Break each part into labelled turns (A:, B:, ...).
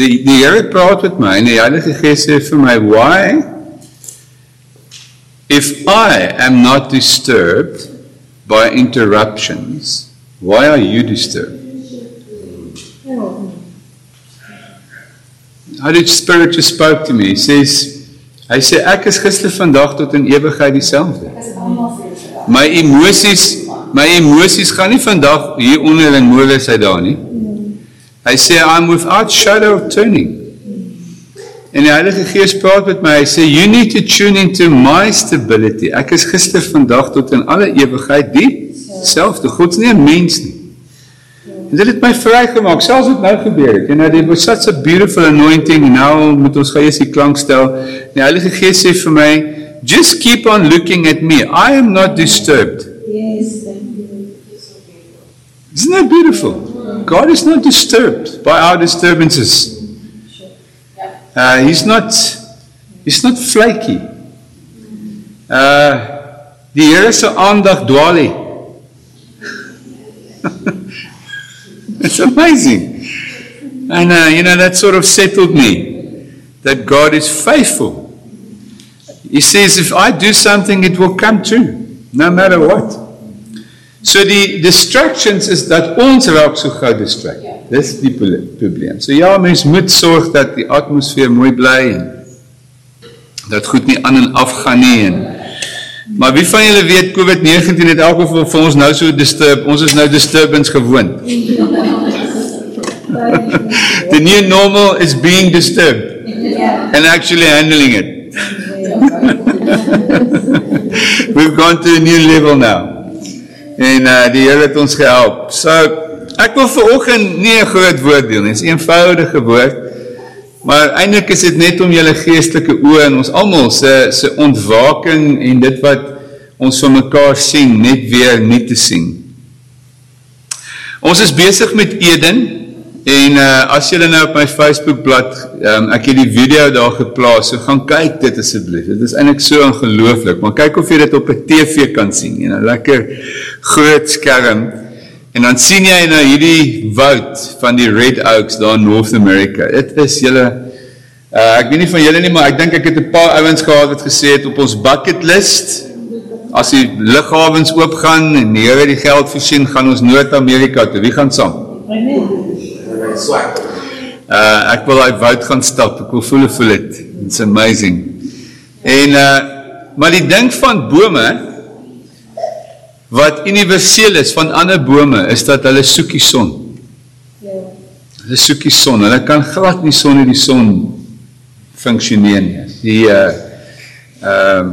A: Die die Here praat met my en die Heilige Gees sê vir my, "Why if I am not disturbed by interruptions, why are you disturbed?" How did Spirit just spoke to me? He says, hy sê ek is gister vandag tot in ewigheid dieselfde. My emosies, my emosies gaan nie vandag hier onder in molens uit daar nie. Hy sê I'm without shadow of turning. En die Heilige Gees praat met my. Hy sê you need to tune into my stability. Ek is gister, vandag tot in alle ewigheid dieselfde. God is nie 'n mens nie. En dit het my vrygemaak. Selfs dit nou gebeur het. Know, there was such a beautiful anointing. Nou moet ons gou eers die klank stel. Die Heilige Gees sê vir my, just keep on looking at me. I am not disturbed.
B: Yes, thank you.
A: Isn't that beautiful? God is not disturbed by our disturbances. Uh, he's not he's not flaky. Uh die Here se aandag. It's amazing. And uh, you know that sort of settled me that God is faithful. He says if I do something it will come true no matter what. So die distractions is dat ons raak so gou distract. Dis die probleem. So ja, mens moet sorg dat die atmosfeer mooi bly en dat goed nie aan en af gaan nie en Maar wie van julle weet COVID-19 het elke vir, vir ons nou so disturb. Ons is nou disturbance gewoond. The new normal is being disturbed and actually handling it. We've gone to a new level now en uh, die Here het ons gehelp. So ek wil vir oggend nie 'n groot woord deel nie. Dit is 'n eenvoudige woord. Maar eintlik is dit net om julle geestelike oë en ons almal se se ontwaking en dit wat ons van mekaar sien net weer nie te sien. Ons is besig met Eden En uh, as julle nou op my Facebook blad, um, ek het die video daar geplaas, so gaan kyk dit asseblief. Dit is eintlik so ongelooflik, maar kyk of jy dit op 'n TV kan sien, jy know, lekker groot skerm. En dan sien jy nou hierdie woud van die Red Oaks daar in North America. Dit is julle uh, ek weet nie van julle nie, maar ek dink ek het 'n paar ouens gehad wat gesê het op ons bucket list as die lughawens oopgaan en die Here die geld voorsien, gaan ons Noord-Amerika toe. Wie gaan saam? Amen swak. Uh ek wil daai woud gaan stap. Ek wil voel voel dit. It's amazing. En uh maar die ding van bome wat universeel is van ander bome is dat hulle soek die son. Ja. Hulle soek die son. Hulle kan glad nie sonder die son funksioneer nie. Die uh ehm um,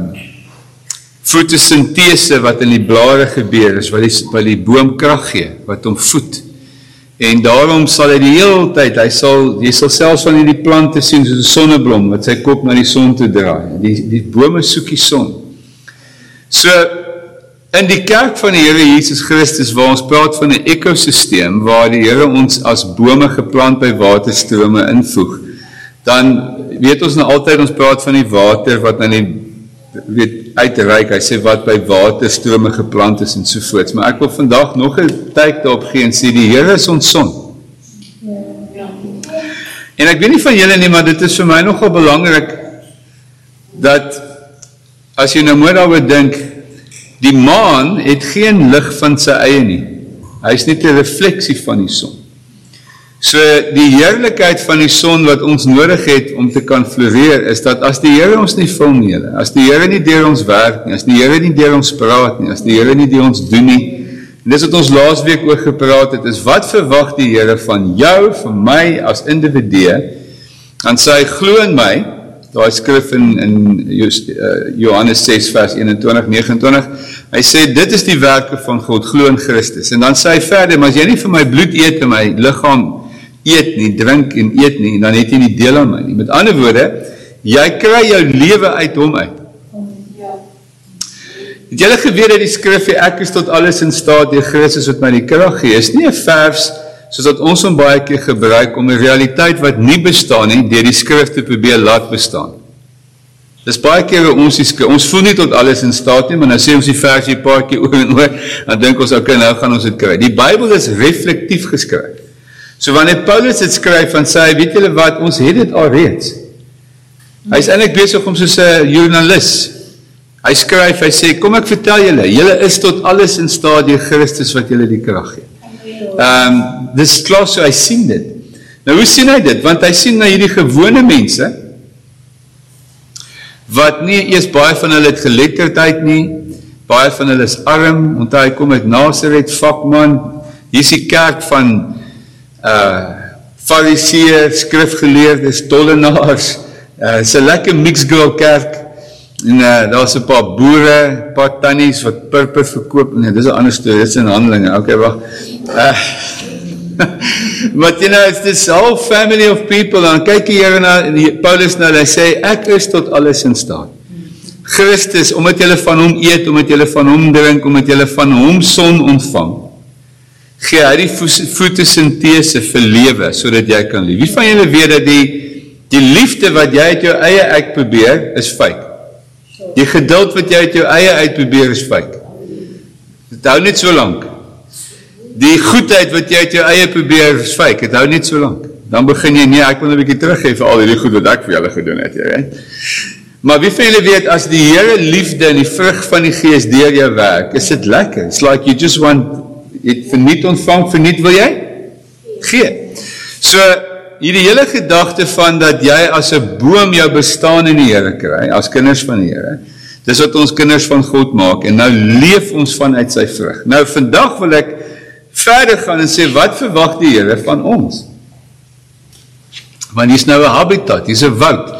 A: fotosintese wat in die blare gebeur is wat die wat die boom krag gee, wat hom voed. En daarom sal hy die hele tyd, hy sal jy sal selfs van hierdie plante sien soos 'n sonneblom wat sy kop na die son toe draai. Die die bome soek die son. So in die kerk van die Here Jesus Christus waar ons praat van 'n ekosisteem waar die Here ons as bome geplant by waterstrome invoeg, dan weet ons nou altyd ons praat van die water wat aan die weet uitreik. Hy sê wat by waterstrome geplant is en so voort. Maar ek wil vandag nog 'n tyd daarop gee en sê die Here is ons son. En ek weet nie van julle nie, maar dit is vir my nogal belangrik dat as jy nou mooi daaroor dink, die maan het geen lig van sy eie nie. Hy's net 'n refleksie van die son. So die heerlikheid van die son wat ons nodig het om te kan floreer is dat as die Here ons nie vul nie, as die Here nie deur ons werk nie, as die Here nie deur ons praat nie, as die Here nie deur ons doen nie. En dis wat ons laasweek oor gepraat het, is wat verwag die Here van jou, van my as individu? Dan sê hy glo in my. Daai skrif in in uh, Johannes 6 vers 21 29. Hy sê dit is die werke van God, glo in Christus. En dan sê hy verder, maar as jy nie vir my bloed eet en my liggaam eet nie, drink en eet nie, en dan het jy nie deel aan my nie. Met ander woorde, jy kry jou lewe uit hom uit. Ja. Het julle geweet dat die skrif sê ek is tot alles in staat deur Christus wat my die krag gee? Is nie 'n vers soos wat ons hom baie keer gebruik om 'n realiteit wat nie bestaan nie deur die skrif te probeer laat bestaan. Dis baie keer ons die skrif, ons voel nie tot alles in staat nie, maar nou sê ons die versie paar keer oor en oor, dan dink ons okay, nou gaan ons dit kry. Die Bybel is reflektief geskryf. So wanneer Paulus dit skryf van sê weet julle wat ons het dit alreeds. Hy is eintlik besig om soos 'n joernalis. Hy skryf, hy sê kom ek vertel julle, julle is tot alles in staat deur Christus wat julle die krag gee. Ehm um, dis klaar so hy sien dit. Nou hoe sien hy dit? Want hy sien na hierdie gewone mense wat nie eers baie van hulle het geletterdheid nie. Baie van hulle is arm. Onthou hy kom uit Nazareth, vakman. Hier is die kerk van uh fariseërs, skrifgeleerdes, tollenaars. Uh is 'n lekker mixed grill kerk. En uh daar's 'n paar boere, paar tannies wat purper verkoop. Nee, dis 'n ander storie. Dit is in Handelinge. Okay, wag. Uh But you know, it's this whole family of people. Dan kyk jy hier na Paulus nou, hy sê ek is tot alles in staat. Christus, omdat jy van hom eet, omdat jy van hom drink, omdat jy van hom son ontvang, gee hy die fotosintese vir lewe sodat jy kan leef. Wie van julle weet dat die die liefde wat jy uit jou eie uit probeer is fake? Die geduld wat jy uit jou eie uit probeer is fake. Dit hou net so lank. Die goedheid wat jy uit jou eie probeer fake, dit hou net so lank. Dan begin jy nee, ek wil 'n bietjie teruggee vir al hierdie goed wat ek vir julle gedoen het, jy weet. Maar wie van julle weet as die Here liefde en die vrug van die Gees deur jou werk, is dit lekker. It's like you just want it verniet ontvang, verniet wil jy gee. So hierdie hele gedagte van dat jy as 'n boom jou bestaan in die Here kry, as kinders van die Here. Dis wat ons kinders van God maak en nou leef ons vanuit sy vrug. Nou vandag wil ek verder gaan en sê wat verwag die Here van ons? Want hier's nou 'n habitat, hier's 'n woud.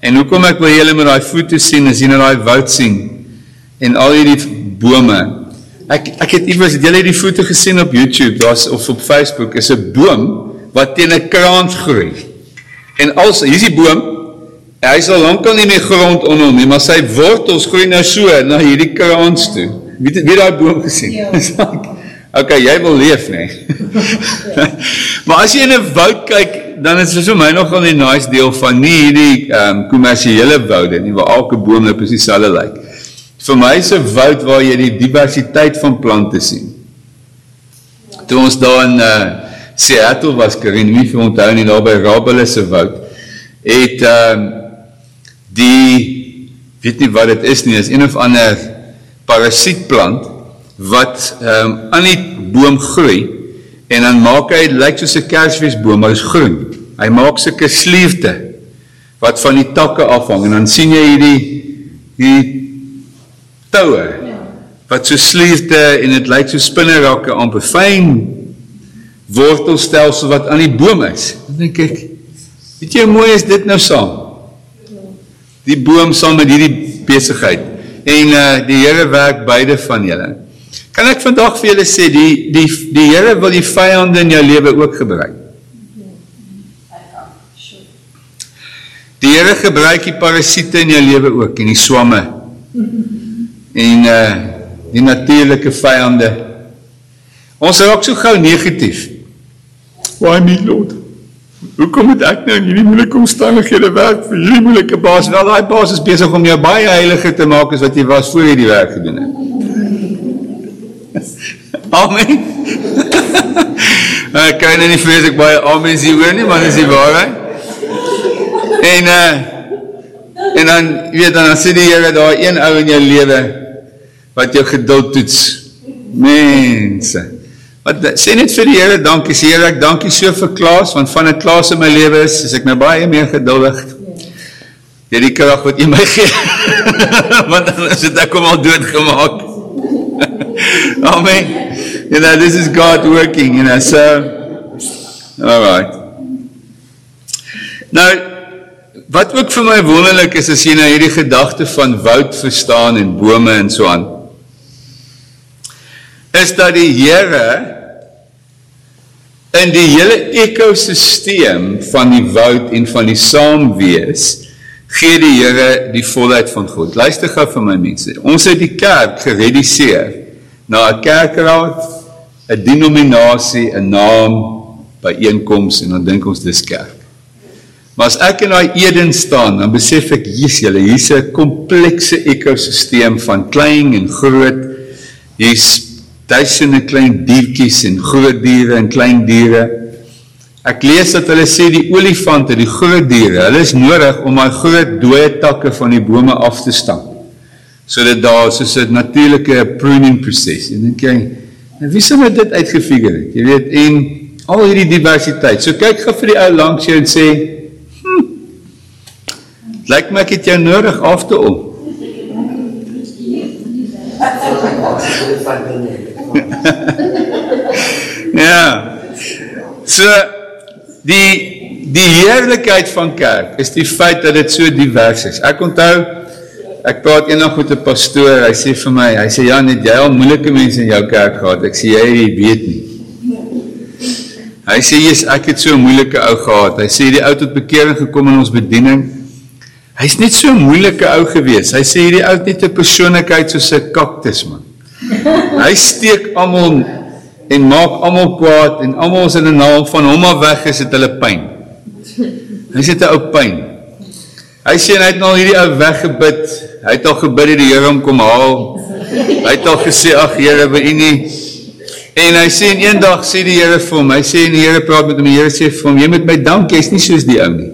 A: En hoekom ek wil julle met daai foto sien, jy na daai woud sien en al hierdie bome. Ek ek het iewers het julle die foto gesien op YouTube, daar's of op Facebook is 'n boom wat teen 'n kraans groei. En als hier's die boom, hy is al lankal nie meer grond onder hom nie, maar sy wortels groei nou so na hierdie kraans toe. Wie wie daai boom gesien? Ja. Okay, jy wil leef, nê. Nee. maar as jy in 'n woud kyk, dan is dit vir my nogal 'n nice deel van nie hierdie ehm um, kommersiële woude nie waar elke boom net presies dieselfde lyk. Vir my is 'n woud waar jy die diversiteit van plante sien. Toe ons daar in uh, Seattle was, Karin, nie vir onthou nie, daar by Rabele se woud, het ehm um, die weet nie wat dit is nie, is een of ander parasietplant wat ehm um, aan die boom groei en dan maak hy lyk soos 'n kersfeesboom, maar is groen. Hy maak sulke sleefte wat van die takke afhang en dan sien jy hierdie die toue wat so sleefte en dit lyk so spinnerakke amper fyn wortelstelsel wat aan die boom is. Dan dink ek, weet jy hoe mooi is dit nou saam? Die boom saam met hierdie besigheid. En uh die Here werk beide van julle. Kan ek vandag vir julle sê die die die Here wil die vyande in jou lewe ook gebruik. Die Here gebruik die parasiete in jou lewe ook en die swamme. En uh die natuurlike vyande. Ons raak so gou negatief. Why me Lord? Hoekom moet ek nou in hierdie moeilike omstandighede werk vir hierdie moeilike baas? Wel daai baas is besig om jou baie heiliger te maak as wat jy was voor jy die werk gedoen het. Amen. Ek kan nie vrees ek baie amen sê hoor nie, maar dis die waarheid. En uh en dan weet dan sê die Here daar een ou in jou lewe wat jou geduld toets. Mense. Wat sê net vir die Here dankie sê Here ek dankie so vir Klaas want van 'n Klaas in my lewe is, is ek nou baie meer geduldig. Deur die krag wat U my gee. want dan is dit ek al dood gemaak. Amen. You know, this is God working, you know, so, all right. Nou, wat ook vir my wonderlik is, as jy nou hierdie gedachte van woud verstaan en bome en so aan, is dat die Heere in die hele ecosysteem van die woud en van die saamwees, gee die Heere die volheid van God. Luister gauw vir my mense, ons het die kerk gerediseer na een kerkraad, een denominatie, een naam, bijeenkomst, en dan denk ons dis kerk. Maar as ek in die Eden staan, dan besef ek, is jylle, hier is een komplekse ecosysteem van klein en groot, hier is duisende klein dierkies en groot dieren en klein dieren, Ek lees dat hulle sê die olifante, die groot diere, hulle is nodig om daai groot dooie takke van die bome af te stamp. Sodat daar soos 'n natuurlike pruning proses. En dink jy, nou wie sou dit uitgefigure het? Jy weet, en al hierdie diversiteit. So kyk gou vir die ou langs jou en sê, hm, lyk my ek het jou nodig af te om. ja. So die die heerlikheid van kerk is die feit dat dit so divers is. Ek onthou ek praat eendag met 'n pastoor, hy sê vir my, hy sê ja, net jy al moeilike mense in jou kerk gehad. Ek sê jy weet nie. Hy sê jy's ek het so 'n moeilike ou gehad. Hy sê die ou tot bekering gekom in ons bediening. Hy's net so 'n moeilike ou gewees. Hy sê hierdie ou het net 'n persoonlikheid soos 'n kaktus man. Hy steek almal en maak almal kwaad en almal is in 'n naam van hom af weg is dit hulle pyn. Hy sê 'n ou pyn. Hy sê hy het nou hierdie ou weggebid. Hy het al gebid dat die Here hom kom haal. Hy het al gesê ag Here, by U nie. En hy sê eendag sê die Here vir hom, hy sê en die Here praat met hom, die Here sê vir hom, jy moet my dank, jy's nie soos die ou nie.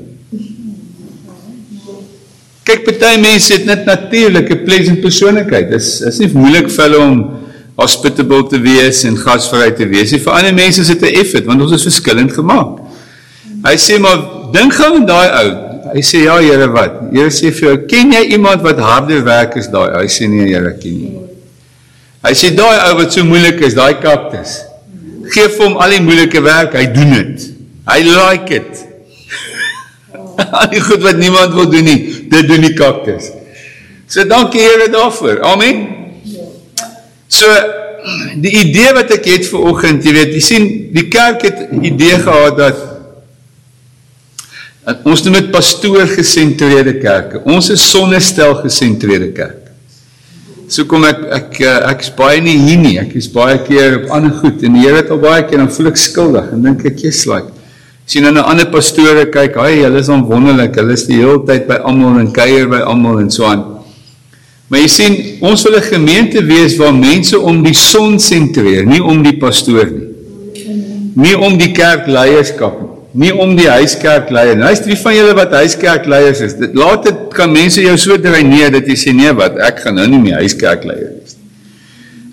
A: Kyk, party mense het net natuurlike pleasant persoonlikheid. Dit is is nie moeilik vir hulle om hospitable te wees en gasvry te wees. Vir ander mense is dit 'n effort want ons is verskillend gemaak. Hy sê maar dink gou aan daai ou. Hy sê ja Here wat? Here sê vir jou, ken jy iemand wat harder werk as daai? Hy sê nee Here, ken nie. Hy sê daai ou wat so moeilik is, daai kaktus. Geef hom al die moeilike werk, hy doen dit. Hy like it. Al die goed wat niemand wil doen nie, dit doen die kaktus. So dankie Here daarvoor. Amen. So die idee wat ek het vir oggend, jy weet, jy sien die kerk het idee gehad dat ons noem dit pastoor gesentreerde kerke. Ons is sonnestel gesentreerde kerk. So kom ek ek ek is baie nie hier nie. Ek is baie keer op ander goed en die Here het al baie keer dan voel ek skuldig en dink ek jy's like sien dan 'n ander pastore kyk, "Haai, hulle is onwonderlik. Hulle is die hele tyd by almal en kuier by almal en so aan." Maar jy sien, ons wil 'n gemeente wees waar mense om die son sentreer, nie om die pastoor nie. Nie om die kerkleierskap nie, nie om die huiskerkleier nie. Hy's drie van julle wat huiskerkleiers is. Dit laat dit kan mense jou so dreineer dat jy sê nee, wat ek gaan nou nie meer huiskerkleier wees nie.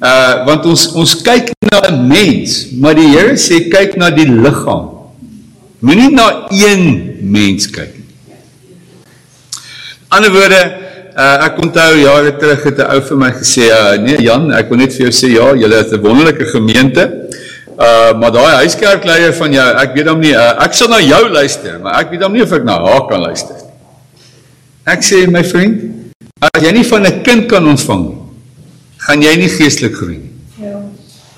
A: Uh want ons ons kyk na 'n mens, maar die Here sê kyk na die liggaam. Moenie na een mens kyk nie. Ander woorde, uh, ek onthou jare terug het 'n ou vir my gesê, uh, nee Jan, ek wil net vir jou sê ja, julle is 'n wonderlike gemeente. Uh maar daai huiskerkleier van jou, ek weet hom nie, uh, ek sal na jou luister, maar ek weet hom nie of ek na haar kan luister nie. Ek sê my vriend, as jy nie van 'n kind kan ontvang nie, gaan jy nie geestelik groei nie. Ja.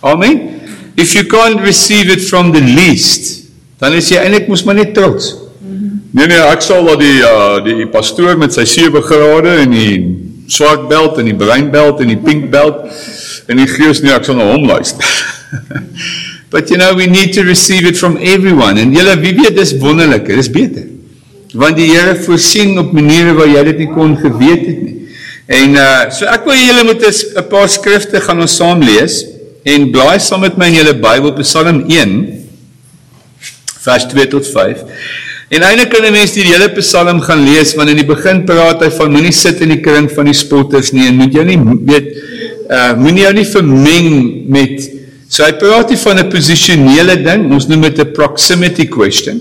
A: Amen. If you can't receive it from the least, dan is jy eintlik mos maar net trots. Nee nee, ek sal dat die uh die pastoor met sy sewe grade en die swart belt en die bruin belt en die pink belt en die gees nie ek sal na hom luister. But you know we need to receive it from everyone en julle wie weet dis wonderlik, dis beter. Want die Here voorsien op maniere waar jy dit nie kon geweet het nie. En uh so ek wil julle moet 'n paar skrifte gaan ons saam lees en blaai saam met my in julle Bybel Psalm 1 vers 2 tot 5. En eintlik kan 'n mens die hele Psalm gaan lees want in die begin praat hy van moenie sit in die kring van die spotters nie en moet jy nie weet uh moenie jou nie vermeng met so hy praat hier van 'n posisionele ding. Ons noem dit 'n proximity question.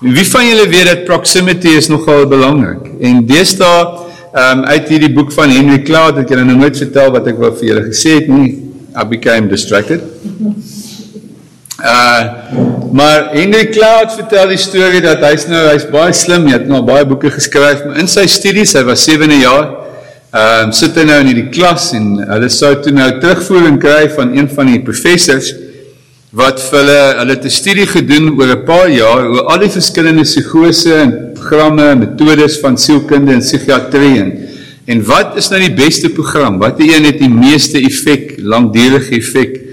A: Wie van julle weet dat proximity is nogal belangrik? En deesdae um uit hierdie boek van Henry Cloud het ek nou nooit vertel wat ek wou vir julle gesê het nie. I became distracted. Uh maar Henry Cloud vertel die storie dat hy's nou hy's baie slim, hy het nou baie boeke geskryf, maar in sy studies, hy was 7de jaar, um, sit hy nou in hierdie klas en hulle sou toe nou terugvoering kry van een van die professors wat vir hulle hulle het 'n studie gedoen oor 'n paar jaar oor al die verskillende psigose en programme en metodes van sielkunde en psigiatrie en en wat is nou die beste program? Watter een het die meeste effek, langdurige effek?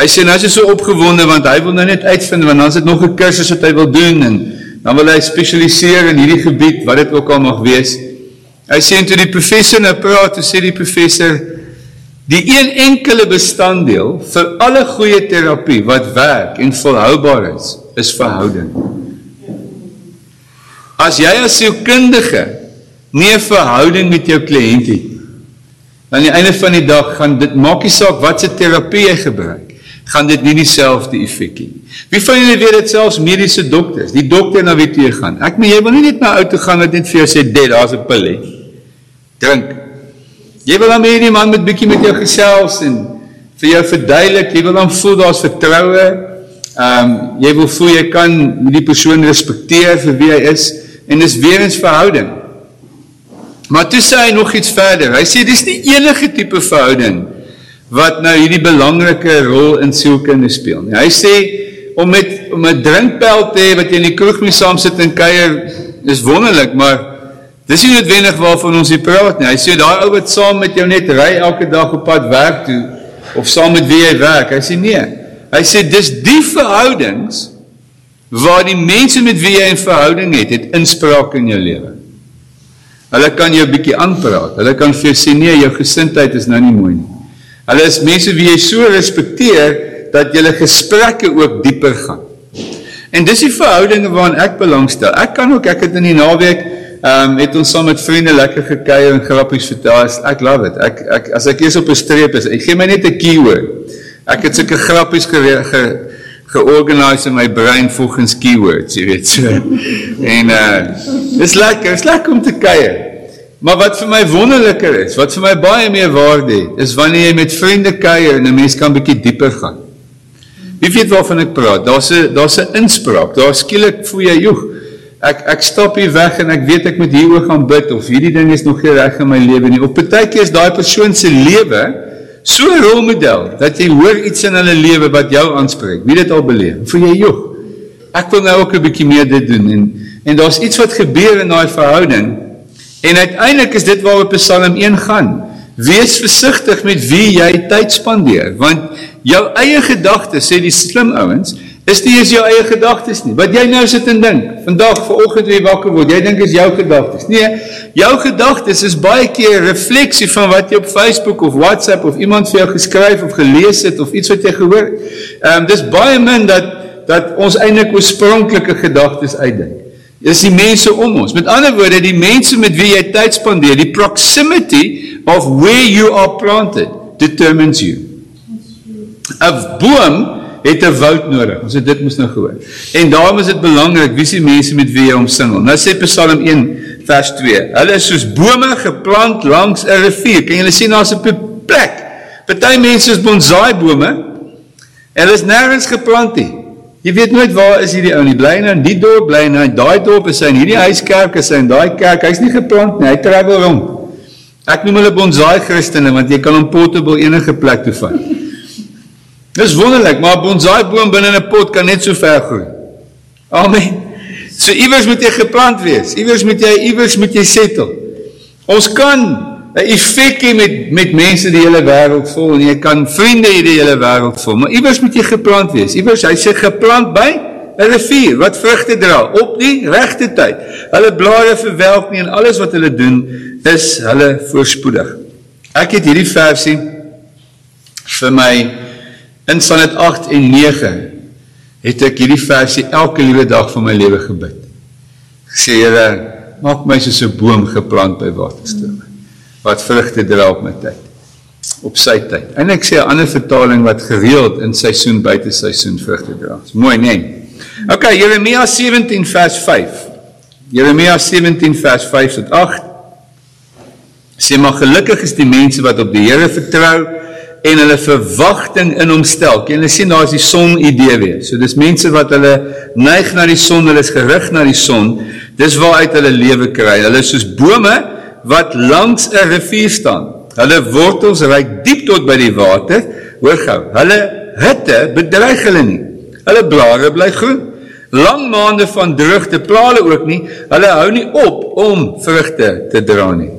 A: Hy sê nou is hy so opgewonde want hy wil nou net uitvind want dan is dit nog 'n kursus wat hy wil doen en dan wil hy spesialiseer in hierdie gebied wat dit ook al mag wees. Hy sê toe die professor nou praat, toe sê die professor Die een enkele bestanddeel vir alle goeie terapie wat werk en volhoubaar is, is verhouding. As jy as sielkundige nie 'n verhouding met jou kliënt het nie, aan die einde van die dag gaan dit maak nie saak wat se terapie jy gebruik gaan dit nie dieselfde effek hê nie. Wie van julle weet dit selfs mediese dokters, die dokter na wie toe jy gaan. Ek meen jy wil nie net na ou toe gaan wat net vir jou sê, "Dit, daar's 'n pil hè." Drink. Jy wil dan hierdie man met bietjie met jou gesels en vir jou verduidelik, jy wil dan voel daar's vertroue. Ehm um, jy wil voel jy kan die persoon respekteer vir wie hy is en dis weer eens verhouding. Maar toe sê hy nog iets verder. Hy sê dis nie enige tipe verhouding wat nou hierdie belangrike rol in sielkunde speel nie. Hy sê om met om 'n drinkpel te hê wat jy in die kroeg mee saam sit en kuier is wonderlik, maar Dis nie noodwendig waarvan ons hier praat nie. Hy sê daai ou wat saam met jou net ry elke dag op pad werk toe of saam met wie jy werk. Hy sê nee. Hy sê dis die verhoudings waar die mense met wie jy 'n verhouding het, het inspraak in jou lewe. Hulle kan jou bietjie aanpraat. Hulle kan vir jou sê nee, jou gesindheid is nou nie mooi nie. Hulle is mense wie jy so respekteer dat julle gesprekke ook dieper gaan. En dis die verhoudinge waaraan ek belangstel. Ek kan ook ek het in die naweek Ehm um, het ons saam met vriende lekker gekuier en grappies vertel. Ek love it. Ek ek as ek eers op 'n streep is, ek gee my net 'n keyword. Ek het sulke grappies ge, ge georganiseer in my brein volgens keywords, jy weet so. En uh dis lekker, dis lekker om te kuier. Maar wat vir my wonderliker is, wat vir my baie meer waarde het, is wanneer jy met vriende kuier en 'n mens kan bietjie dieper gaan. Wie weet waarvan ek praat? Daar's 'n daar's 'n inspraak. Daar skielik voel jy, joh, ek ek stap hier weg en ek weet ek moet hieroor gaan bid of hierdie ding is nog nie reg in my lewe nie. Op partykeer is daai persoon se lewe so 'n rolmodel dat jy hoor iets in hulle lewe wat jou aanspreek. Wie dit al beleef. Voel jy, "Joh, ek wil nou ook 'n bietjie meer dit doen." En en daar's iets wat gebeur in daai verhouding. En uiteindelik is dit waaroor Psalm 1 gaan. Wees versigtig met wie jy tyd spandeer, want jou eie gedagtes, sê die slim ouens, is nie eens jou eie gedagtes nie. Wat jy nou sit en dink, vandag vanoggend jy wakker word, jy dink is jou gedagtes. Nee, jou gedagtes is baie keer 'n refleksie van wat jy op Facebook of WhatsApp of iemand vir jou geskryf of gelees het of iets wat jy gehoor het. Ehm um, dis baie min dat dat ons eintlik oorspronklike gedagtes uitdink. Dis die mense om ons. Met ander woorde, die mense met wie jy tyd spandeer, die proximity of where you are planted determines you. 'n Boom het 'n woud nodig. Ons het dit mos nou gehoor. En daarom is dit belangrik wie se mense met wie jy omsingel. Nou sê Psalm 1 vers 2. Hulle is soos bome geplant langs 'n rivier. Kan julle sien daar's 'n plek. Party mense is bonsai bome. En hulle is nêrens geplant nie. Jy weet nooit waar is hierdie ou nie. Bly nou in die dorp, bly nou in daai dorp, is hy in hierdie huiskerk, is hy in daai kerk. Hy's nie geplant nie. Hy travel rond. Ek noem hulle bonsai Christene want jy kan hom portable enige plek toe vat. Dis wonderlik, maar 'n bonsai boom binne 'n pot kan net so ver groei. Amen. So iewers moet jy geplant wees. Iewers moet jy iewers moet jy settle. Ons kan 'n effek hê met met mense die hele wêreld vol en jy kan vriende hê die hele wêreld vol, maar iewers moet jy geplant wees. Iewers hy sê geplant by 'n rivier wat vrugte dra op die regte tyd. Hulle blare verwelk nie en alles wat hulle doen is hulle voorspoedig. Ek het hierdie versie vir my In Psalm 8 en 9 het ek hierdie versie elke liewe dag van my lewe gebid. Gesê Here, maak my soos 'n boom geplant by waterstrome wat vrugte dra op my tyd op sy tyd. En ek sê 'n ander vertaling wat gereeld in seisoen buite seisoen vrugte dra. Dis mooi, né? Nee? OK, Jeremia 17 vers 5. Jeremia 17 vers 5 tot 8. Sê maar gelukkig is die mense wat op die Here vertrou en hulle verwagting in hom stel. Jy sien daar is die son idee weer. So dis mense wat hulle neig na die son, hulle is gerig na die son. Dis waaruit hulle lewe kry. Hulle is soos bome wat langs 'n rivier staan. Hulle wortels reik diep tot by die water. Hoor gou. Hulle hitte bedreig hulle nie. Hulle blare bly groen. Lang maande van droogte pla hulle ook nie. Hulle hou nie op om vrugte te dra nie.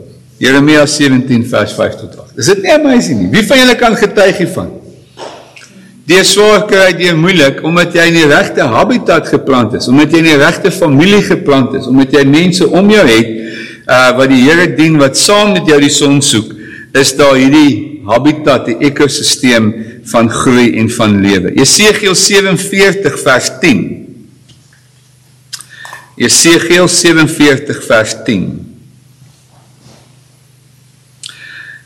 A: Jeremia 17 vers 5 tot 8. Is dit nie amazing nie? Wie van julle kan getuig hiervan? Die swaar kry dit moeilik omdat jy in die regte habitat geplant is, omdat jy in die regte familie geplant is, omdat jy mense om jou het uh wat die Here dien wat saam met jou die son soek, is daar hierdie habitat, die ekosisteem van groei en van lewe. Jesegiel 47 vers 10. Jesegiel 47 vers 10.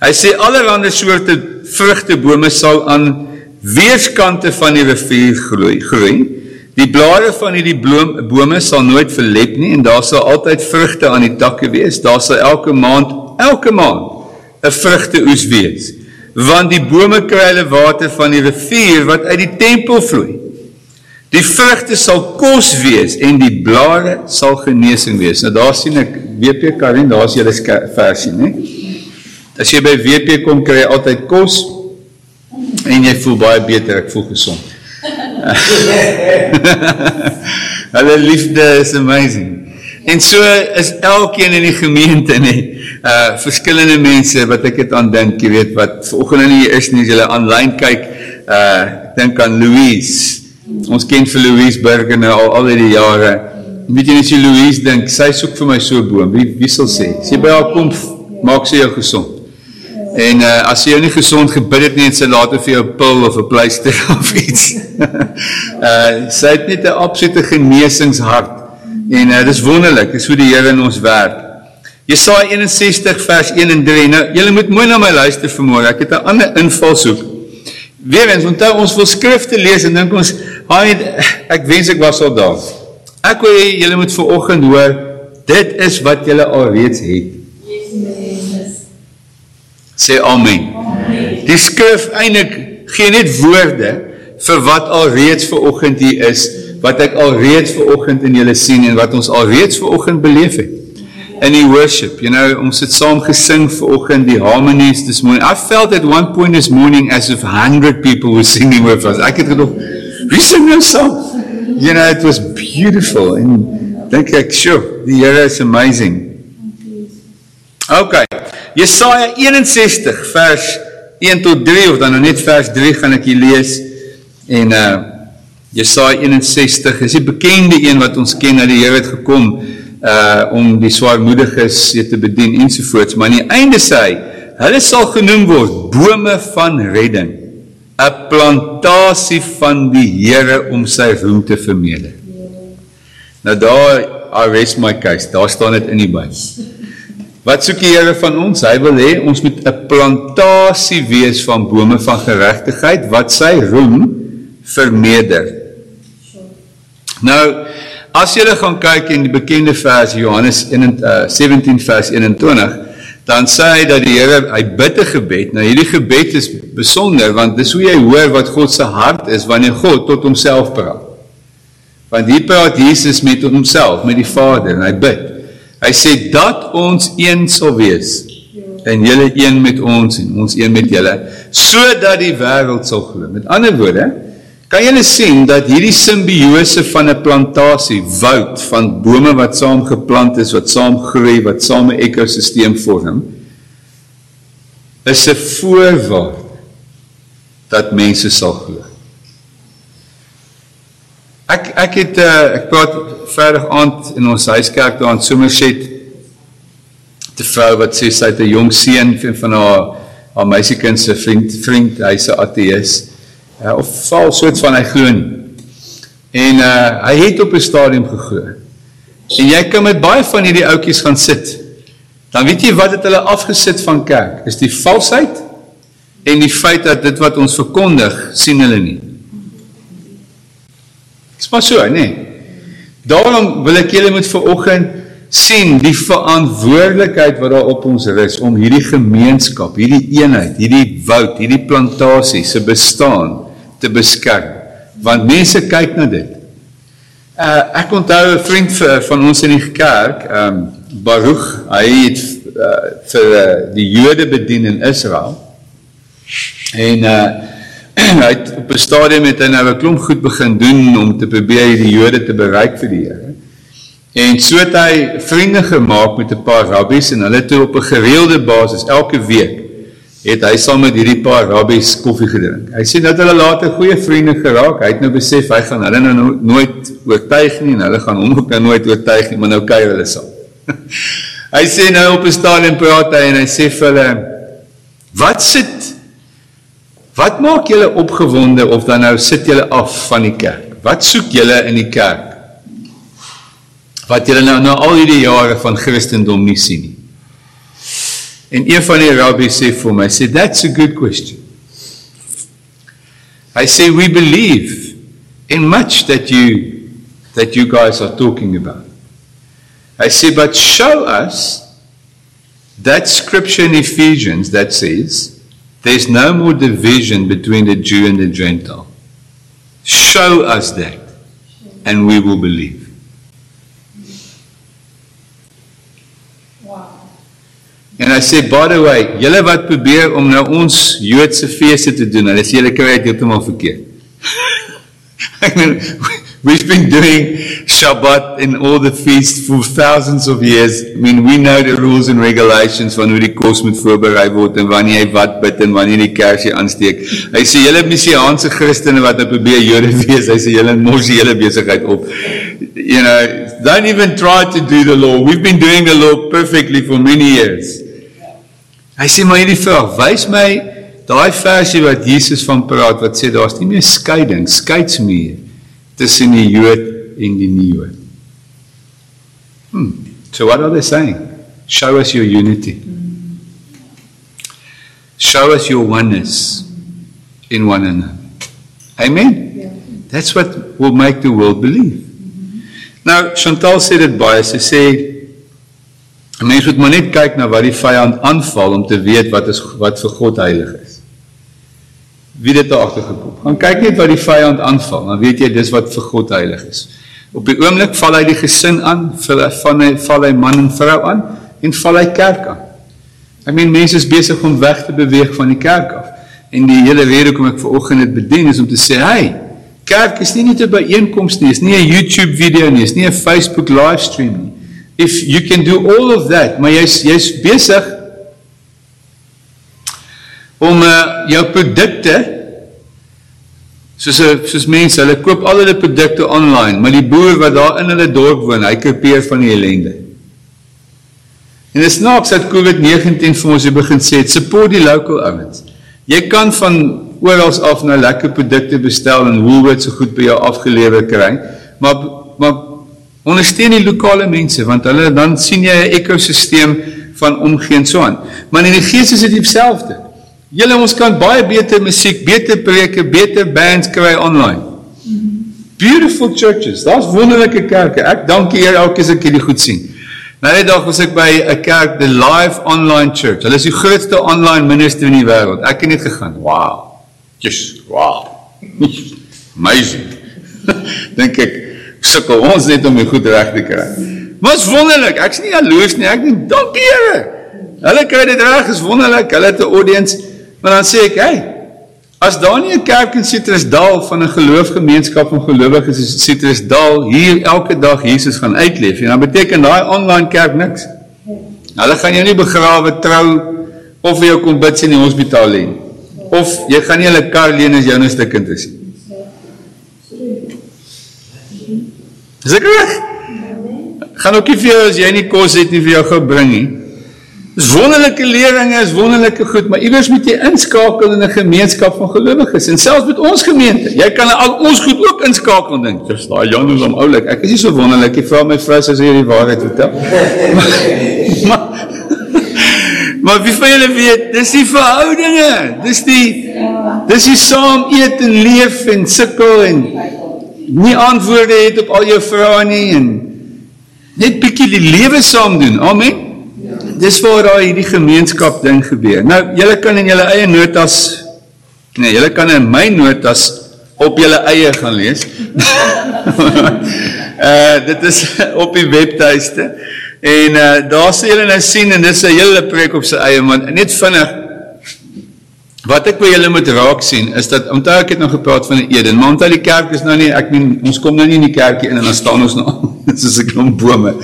A: Hy sê allerlei soorte vrugtebome sal aan weerskante van die rivier groei. groei. Die blare van hierdie bloem bome sal nooit verlep nie en daar sal altyd vrugte aan die takke wees. Daar sal elke maand, elke maand 'n vrugteoes wees. Want die bome kry hulle water van die rivier wat uit die tempel vloei. Die vrugte sal kos wees en die blare sal genesing wees. Nou daar sien ek WP Karin, daar's julle versie, né? As jy by WP kom kry jy altyd kos en jy voel baie beter, ek voel gesond. Hulle liefde is amazing. En so is elkeen in die gemeente nê, uh verskillende mense wat ek dit aan dink, jy weet wat vanoggend in hier is nie, as jy aanlyn kyk, uh ek dink aan Louise. Ons ken vir Louise Burger nou al al die jare. Weet jy net jy Louise dink, sy soek vir my so boom. Wie wie sal sê? Sy by haar kom maak sy jou gesond. En uh, as jy nie gesond gebid het nie sy later vir jou pil of 'n pleister of iets. uh sy het net 'n absolute genesingshart. En uh, dis wonderlik, dis hoe die Here in ons werk. Jesaja 61 vers 1 en 3. Nou, julle moet mooi na my luister vanmôre. Ek het 'n ander invalshoek. Weerens, onthou ons wil skrifte lees en dink ons, "Haai, ek wens ek was al daar." Ek wil hê julle moet vanoggend hoor, dit is wat julle al reeds het. Sê amen. Die skrif eintlik gee net woorde vir wat al reeds ver oggend hier is, wat ek al reeds ver oggend in julle sien en wat ons al reeds ver oggend beleef het. In die worship, you know, ons het saam gesing ver oggend die harmonies this morning. I felt at one point this morning as if 100 people were singing with us. Ek het gedog, wie sing nou saam? You know, it was beautiful and dink ek, sure, die Here is amazing. Okay. Jesaja 61 vers 1 tot 3 of dan nou net vers 3 gaan ek hier lees. En uh Jesaja 61 is die bekende een wat ons ken dat die Here het gekom uh om die swaarmoediges te bedien ensovoorts, maar aan die einde sê hy, hulle sal genoem word bome van redding, 'n plantasie van die Here om sy roem te vermeerder. Nou daar I rest my case. Daar staan dit in die Bybel. Wat soek die Here van ons? Hy wil hê ons moet 'n plantasie wees van bome van geregtigheid wat sy roem vermeerder. Nou, as jy gaan kyk in die bekende vers Johannes 1 uh, 17 vers 21, dan sê hy dat die Here hy bid 'n gebed. Nou hierdie gebed is besonder want dis hoe jy hoor wat God se hart is wanneer God tot homself praat. Want hier praat Jesus met homself, met die Vader en hy bid. Hy sê dat ons een sal wees en julle een met ons en ons een met julle sodat die wêreld sal glo. Met ander woorde, kan julle sien dat hierdie simbiose van 'n plantasie, woud van bome wat saam geplant is, wat saam groei, wat saam 'n ekosisteem vorm, is 'n voorwaarde dat mense sal glo. Ek het uh, ek praat verder aand in ons huiskerk daar in Somerset. Te vrou wat sê sy het 'n jong seun van haar haar meisiekind se vriend vriend hy's 'n ateïs uh, of val soort van hy glo en uh, hy het op 'n stadium geglo en jy kan met baie van hierdie ouetjies gaan sit. Dan weet jy wat het hulle afgesit van kerk? Is die valsheid en die feit dat dit wat ons verkondig sien hulle nie Dis maar so, nee. Daarom wil ek julle moet vanoggend sien die verantwoordelikheid wat daar op ons rus om hierdie gemeenskap, hierdie eenheid, hierdie woud, hierdie plantasie se bestaan te beskerm. Want mense kyk na dit. Uh ek onthou 'n vriend vir, van ons in die kerk, um, Baruch, hy het uh, vir uh, die Jode bedien in Israel. En uh hy het op 'n stadium het hy nou 'n klomp goed begin doen om te probeer die Jode te bereik vir die Here. En so het hy vriende gemaak met 'n paar rabbies en hulle toe op 'n gereelde basis elke week het hy saam met hierdie paar rabbies koffie gedrink. Hy sê dat hulle later goeie vriende geraak. Hy het nou besef hy gaan hulle nou nooit oortuig nie en hulle gaan hom ook nou nooit oortuig nie, maar nou kuier hulle saam. hy sê nou op 'n stadium praat hy en hy sê vir hulle: "Wat sit Wat maak julle opgewonde of dan nou sit julle af van die kerk? Wat soek julle in die kerk? Wat julle nou na al hierdie jare van Christendom nie sien nie. En een van die rabbies sê vir my, sê that's a good question. I say we believe in much that you that you guys are talking about. I say but show us that scripture in Ephesians that says there's no more division between the Jew and the Gentile. Show us that and we will believe. En hy sê by the way, julle wat probeer om nou ons Joodse feeste te doen, hulle sê julle kry dit heeltemal verkeerd. I mean, we've been doing Shabbat and all the feasts for thousands of years. I mean, we know the rules and regulations van hoe die kos moet voorberei word en wanneer jy wat bid en wanneer die kersie aansteek. Hy sê julle messiaanse Christene wat nou probeer Jode wees, hy sê julle mors die hele besigheid op. You know, don't even try to do the law. We've been doing the law perfectly for many years. Hy sê maar hierdie vraag, wys my daai versie wat Jesus van praat wat sê daar's nie meer skeiding, skeidsmuur tussen die Jood en die nie-Jood. Hmm. So what are they saying? Show us your unity. Show us your oneness in one another. Amen. Yeah. That's what will make the world believe. Nou Chantal sê dit baie. Sy sê 'n Mens moet maar net kyk na wat die vyand aanval om te weet wat is wat vir God heilig is. Wie dit daar agter gekom. Gaan kyk net wat die vyand aanval, dan weet jy dis wat vir God heilig is. Op die oomblik val hy die gesin aan, van hy val hy man en vrou aan en val hy kerk aan. I mean mense is besig om weg te beweeg van die kerk af. En die hele rede hoekom ek vanoggend dit bedien is om te sê, hey, kerk is nie net 'n byeenkoms nie, is nie 'n YouTube video nie, is nie 'n Facebook livestream nie if you can do all of that, maar jy's jy's besig om uh, jou produkte soos 'n soos mense, hulle koop al hulle produkte online, maar die boer wat daar in hulle dorp woon, hy kopeer van die ellende. En dit snaaks dat COVID-19 vir ons begin sê, support die local ouens. Jy kan van oral af nou lekker produkte bestel en Woolworths so goed by jou afgelewer kry, maar maar Ondersteun die lokale mense want hulle dan sien jy 'n ekosisteem van omgee en so aan. Maar in die gees is dit dieselfde. Julle ons kan baie beter musiek, beter preke, beter bands kry online. Beautiful churches. Daar's wonderlike kerke. Ek dankie Here elke keer as ek hierdie goed sien. Nou net dag was ek by 'n kerk, the Live Online Church. Hulle is die grootste online ministry in die wêreld. Ek het net gegaan. Wow. Just wow. Amazing. Dink ek sukkel ons net om dit goed reg te kry. Is wonderlik. Ek's nie jaloers nie. Ek dink dankie Here. Hulle kry dit reg. Is wonderlik. Hulle het 'n audience. Maar dan sê ek, hey, as daar nie 'n kerk in Citrusdal van 'n geloofgemeenskap van gelowiges is in Citrusdal hier elke dag Jesus gaan uitleef, en dan beteken daai online kerk niks. Hulle gaan jou nie begrawe, trou of vir jou kom bid in die hospitaal lê. Of jy gaan nie hulle kar leen as jou nou stukkend is nie. Is ek reg? Gaan ook nie vir jou as jy nie kos het nie vir jou gebring nie. Dis wonderlike leringe, is wonderlike goed, maar iewers moet jy inskakel in 'n gemeenskap van gelowiges en selfs met ons gemeente. Jy kan al ons goed ook inskakel dink. Dis daai Jan is om oulik. Ek is nie so wonderlik nie. Vra my vrou as jy die waarheid vertel. maar Maar wie van julle weet, dis die verhoudinge. Dis die dis die saam eet en leef en sukkel en nie antwoorde het op al jou vrae nie en net bietjie die lewe saam doen. Amen. Ja. Dis waar daai hierdie gemeenskap ding gebeur. Nou, julle kan in julle eie notas nee, julle kan in my notas op julle eie gaan lees. uh dit is op die webtuiste. En uh daar sal julle nou sien en dis 'n hele preek op sy eie man. Net vinnig Wat ek by julle moet raak sien is dat onthou ek het nou gepraat van 'n Eden, maar onthou die kerk is nou nie ek meen ons kom nou nie in die kerkie in en dan staan ons nou soos 'n klomp bome.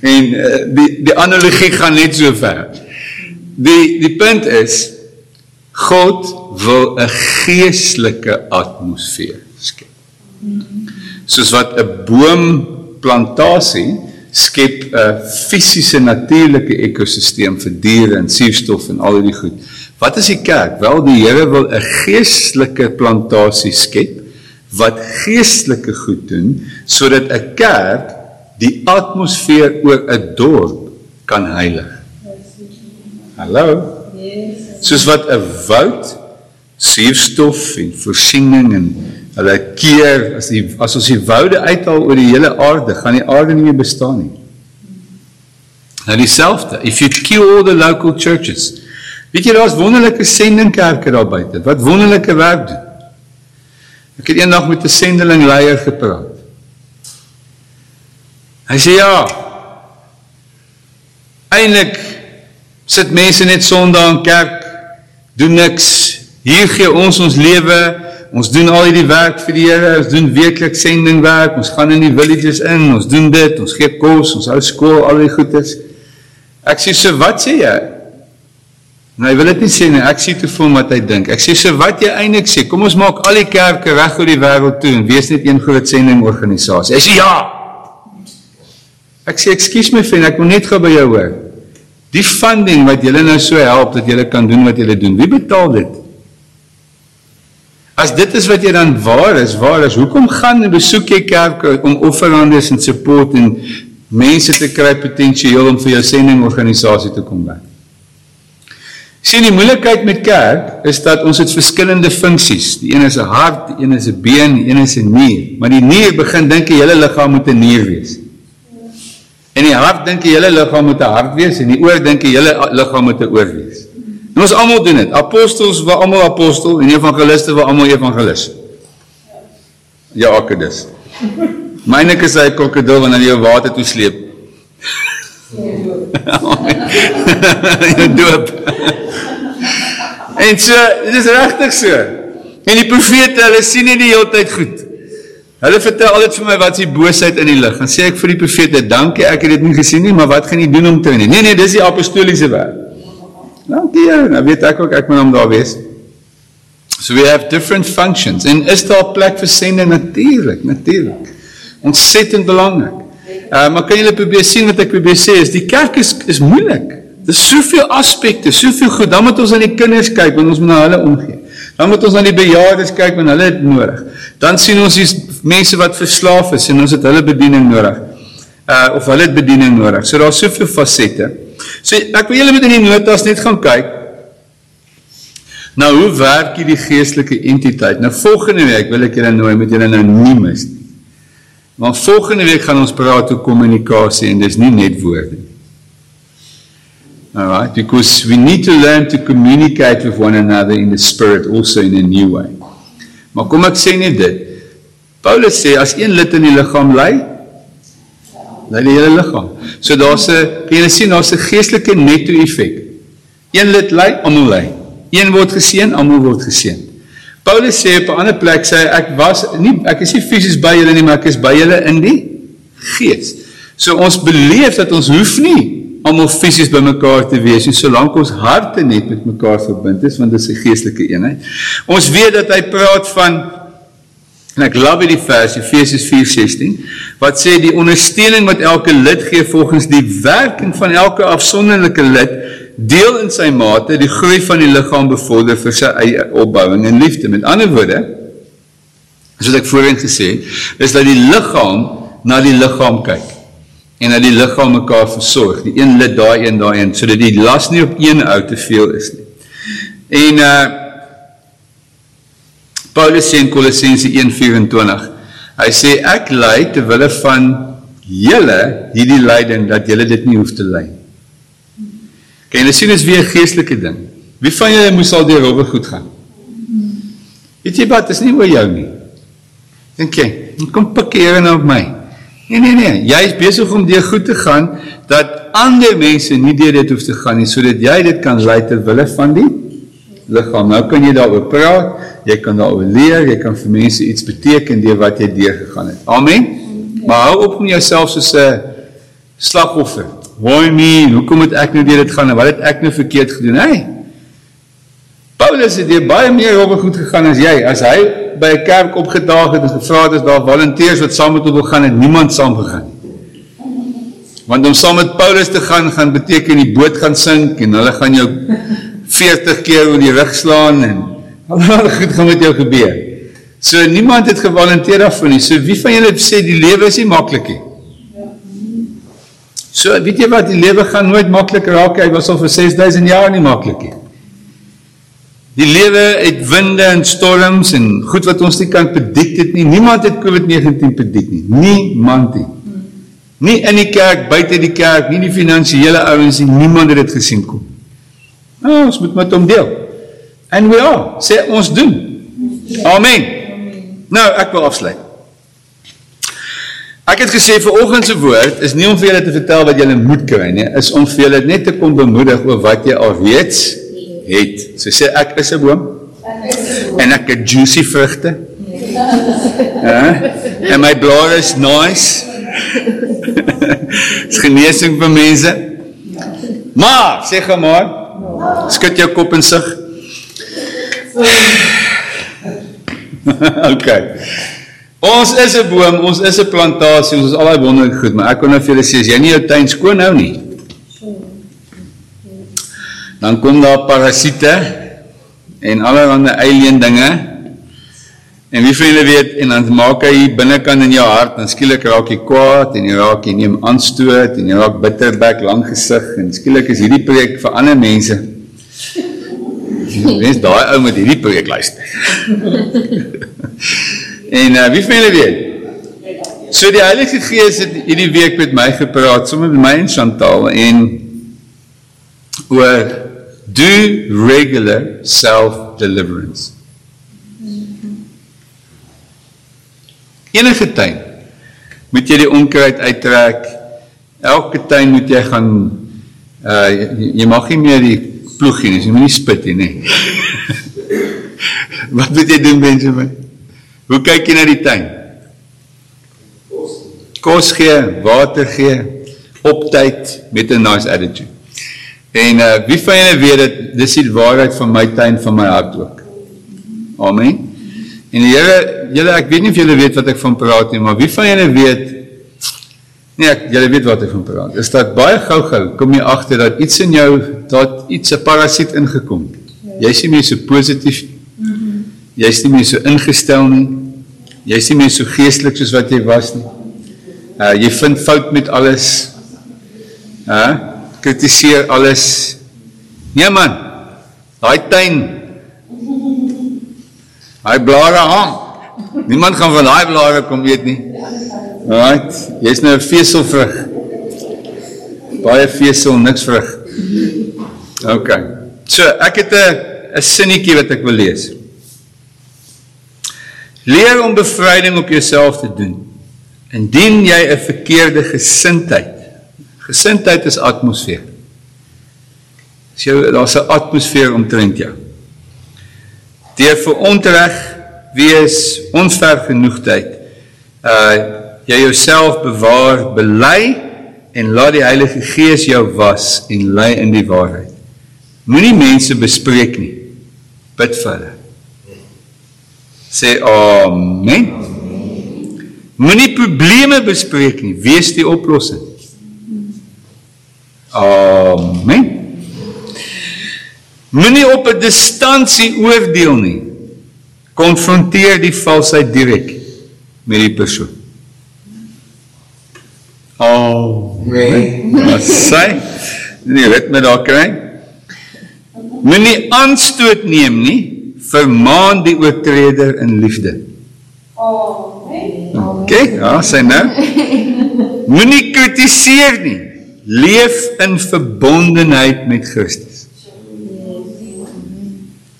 A: En uh, die die analogie gaan net so ver. Die die punt is God wil 'n geestelike atmosfeer skep. Soos wat 'n boomplantasie skep 'n fisiese natuurlike ekosisteem vir diere en suurstof en al hierdie goed Wat is die kerk? Wel die Here wil 'n geestelike plantasie skep wat geestelike goed doen sodat 'n kerk die atmosfeer oor 'n dorp kan heilig. Hallo. Soos wat 'n woud suurstof en voorsiening en hulle keer as die as ons die woude uithaal oor die hele aarde, gaan die aarde nie meer bestaan nie. Nou dieselfde, if you kill all the local churches. Weet jy daar's wonderlike sendingkerke daar buite wat wonderlike werk doen. Ek het eendag met 'n sendeling leier gepraat. Hy sê ja. Eindelik sit mense net Sondag in kerk, doen niks. Hier gee ons ons lewe. Ons doen al hierdie werk vir die Here. Ons doen weekliks sendingwerk. Ons gaan in die villages in. Ons doen dit. Ons gee kos, ons hou skool, al die goedes. Ek sê so wat sê jy? Nou, hy wil dit nie sê nie. Ek sê te voel wat hy dink. Ek sê so wat jy eintlik sê. Kom ons maak al die kerke reg oor die wêreld toe en wees net een groot sendingorganisasie. Hy sê ja. Ek sê ekskuus my vriend, ek wil net gou by jou hoor. Die funding wat julle nou so help dat julle kan doen wat julle doen. Wie betaal dit? As dit is wat jy dan waar is, waar is, hoekom gaan en besoek jy kerke om offerandes en support en mense te kry potensieel om vir jou sendingorganisasie te kom werk? Sien die moeilikheid met kerk is dat ons het verskillende funksies. Die een is 'n hart, die een is 'n been, die een is 'n nier. Maar die nier begin dink die hele liggaam moet 'n nier wees. En die hart dink die hele liggaam moet 'n hart wees en die oor dink die hele liggaam moet 'n oor wees. En ons almal doen dit. Apostels wil almal apostel en evangeliste wil almal evangelis. Ja, ek dis. Myne is hy krokodil wanneer jy water toe sleep. Jy doop. En so, dit is regtig so. En die profete, hulle sien nie die hele tyd goed. Hulle vertel altyd vir my wat is die boosheid in die lig. Dan sê ek vir die profete, dankie, ek het dit nie gesien nie, maar wat gaan jy doen om te nie? Nee nee, dis die apostoliese werk. Dankie, nou weet ek ook ek moet hom daar wees. So we have different functions. En is daar plek vir sende natuurlik, natuurlik. Ontsettend belangrik. Uh, maar kan julle probeer sien wat ek probeer sê is die kerk is is moeilik. Daar's soveel aspekte, soveel goed. Dan moet ons aan die kinders kyk, want ons moet na hulle omgee. Dan moet ons aan die bejaardes kyk, want hulle het nodig. Dan sien ons die mense wat verslaaf is en ons het hulle bediening nodig. Uh of hulle het bediening nodig. So daar's soveel fasette. So ek wil julle met in die notas net gaan kyk. Nou hoe werk hierdie geestelike entiteit? Nou volgende week wil ek julle nooi met julle nou nie mis nie. Want volgende week gaan ons praat oor kommunikasie en dis nie net woorde nie. All right, because we need to learn to communicate with one another in the spirit also in a new way. Maar kom ek sê net dit. Paulus sê as een lid in die liggaam ly, ly die hele liggaam. So daar's 'n kan jy sien daar's 'n geestelike netto-effek. Een lid ly, almal ly. Een word geseën, almal word geseën. Paulus sê op 'n ander plek sê ek was nie ek is nie fisies by julle nie, maar ek is by julle in die gees. So ons beleef dat ons hoef nie almal fisies bymekaar te wees nie solank ons harte net met mekaar verbind is want dit is 'n geestelike eenheid. Ons weet dat hy praat van en ek love die vers Efesiërs 4:16 wat sê die ondersteuning wat elke lid gee volgens die werking van elke afsonderlike lid deel in sy mate die groei van die liggaam bevorder vir sy eie opbouing en liefde. Met ander woorde soos ek voorheen gesê het, is dat die liggaam na die liggaam kyk en dat die liggaam mekaar versorg. Die een lid daai een daai een sodat die las nie op een ou te veel is nie. En uh Paulus sê in Kolossense 1:24. Hy sê ek ly ter wille van julle hierdie lyding dat julle dit nie hoef te ly. Kan jy sien dis weer 'n geestelike ding. Wie van julle moes al deur robbe goed gaan? Weet jy wat, dis nie oor jou nie. Dink jy, kom pik hier nou op my. Nee nee nee, jy is besig om deur goed te gaan dat ander mense nie deur dit hoef te gaan nie sodat jy dit kan lei ter wille van die liggaam. Nou kan jy daaroor praat, jy kan daaroor leer, jy kan vir mense iets beteken deur wat jy deur gegaan het. Amen. Maar hou op om jouself soos 'n slagoffer. Why me? Hoekom moet ek nou deur dit gaan en wat het ek nou verkeerd gedoen? Hey. Paulus het hier baie meer op goed gegaan as jy. As hy by 'n kerk opgedaag het en gevra het as daar volonteërs wat saam met hom wil gaan en niemand saam gegaan nie. Want om saam met Paulus te gaan gaan beteken die boot gaan sink en hulle gaan jou 40 keer oor die rug slaan en allerlei goed gaan met jou gebeur. So niemand het gevolunteer daarvoor nie. So wie van julle sê die lewe is nie maklik nie? So weet jy wat, die lewe gaan nooit maklik raak. Hy was al vir 6000 jaar nie maklik nie. Die lewe het winde en storms en goed wat ons nie kan predik dit nie. Niemand het COVID-19 predik nie. Niemand nie. Nie in die kerk, buite die kerk, nie die finansiële ouens nie. Niemand het dit gesien kom. Nou, ons moet met hom deel. And we are. Sê ons doen. Amen. Nou, ek wil afsluit. Ek het gesê vir oggend se woord is nie om vir julle te vertel wat julle moet kry nie, is om vir julle net te kom bemoedig oor wat jy al reeds het. So sê ek is 'n boom. En ek het juicy vrugte. Ja. En my blare is nice. Dis genesing vir mense. Maar, sê gou maar. Skud jou kop en sug. okay. Ons is 'n boom, ons is 'n plantasie, ons is al daai wonderlike goed, maar ek kon nou vir julle sê as jy nie jou tuin skoon hou nie. Dan kom daar parasiete en allerlei alien dinge. En wie vir julle weet en dan maak hy binnekant in jou hart, dan skielik raak jy kwaad en jy raak jy neem aanstoot en jy raak bitterbek, lang gesig en skielik is hierdie preek vir ander mense. Mens daai ou met hierdie preek luister. En uh, wie van julle weet? So die Heilige Gees het hierdie week met my gepraat, sommer met my en Chantal en oor do regular self-deliverance. Enige tyd moet jy die onkruid uittrek. Elke tyd moet jy gaan uh jy, jy mag nie meer die ploeg nie, jy moet nie spit nie. Wat moet jy doen Benjamin? Hoe kyk jy na die tuin? Kos gee, water gee, op tyd met 'n nice attitude. En uh wie van julle weet dit dis die waarheid van my tuin van my hart ook. Amen. En Here, julle ek weet nie of julle weet wat ek van praat nie, maar wie van julle weet Nee, julle weet wat ek van praat. Is dat baie gou-gou kom jy agter dat iets in jou, dat iets 'n parasiet ingekom. Jy is nie meer so positief. Jy is nie meer so ingestel nie. Jy is nie meer so geestelik soos wat jy was nie. Uh jy vind fout met alles. Uh kritiseer alles. Nee man. Daai tuin. Daai blare hang. Niemand gaan van daai blare kom eet nie. Right? Jy's nou 'n veselvrug. Baie vesel, niks vrug. OK. So, ek het 'n 'n sinnetjie wat ek wil lees. Leer om bevryding op jouself te doen. Indien jy 'n verkeerde gesindheid. Gesindheid is atmosfeer. As jy daar's 'n atmosfeer omtrent jou. Deur vir onreg wees onvergenoegdheid. Uh jy jouself bewaar, bely en laat die Heilige Gees jou was en lei in die waarheid. Moenie mense bespreek nie. Bid vir hulle. Sê amen. Moenie probleme bespreek nie, wees die oplossing. Amen. Moenie op 'n distansie oordeel nie. Konfronteer die valsheid direk met die persoon. Amen. Wat sê? Nee, weet my daar kry. Moenie aanstoot neem nie vermaan die oortreder in liefde. Amen. OK, ja, sê nou. Moenie kritiseer nie. Leef in verbondenheid met Christus.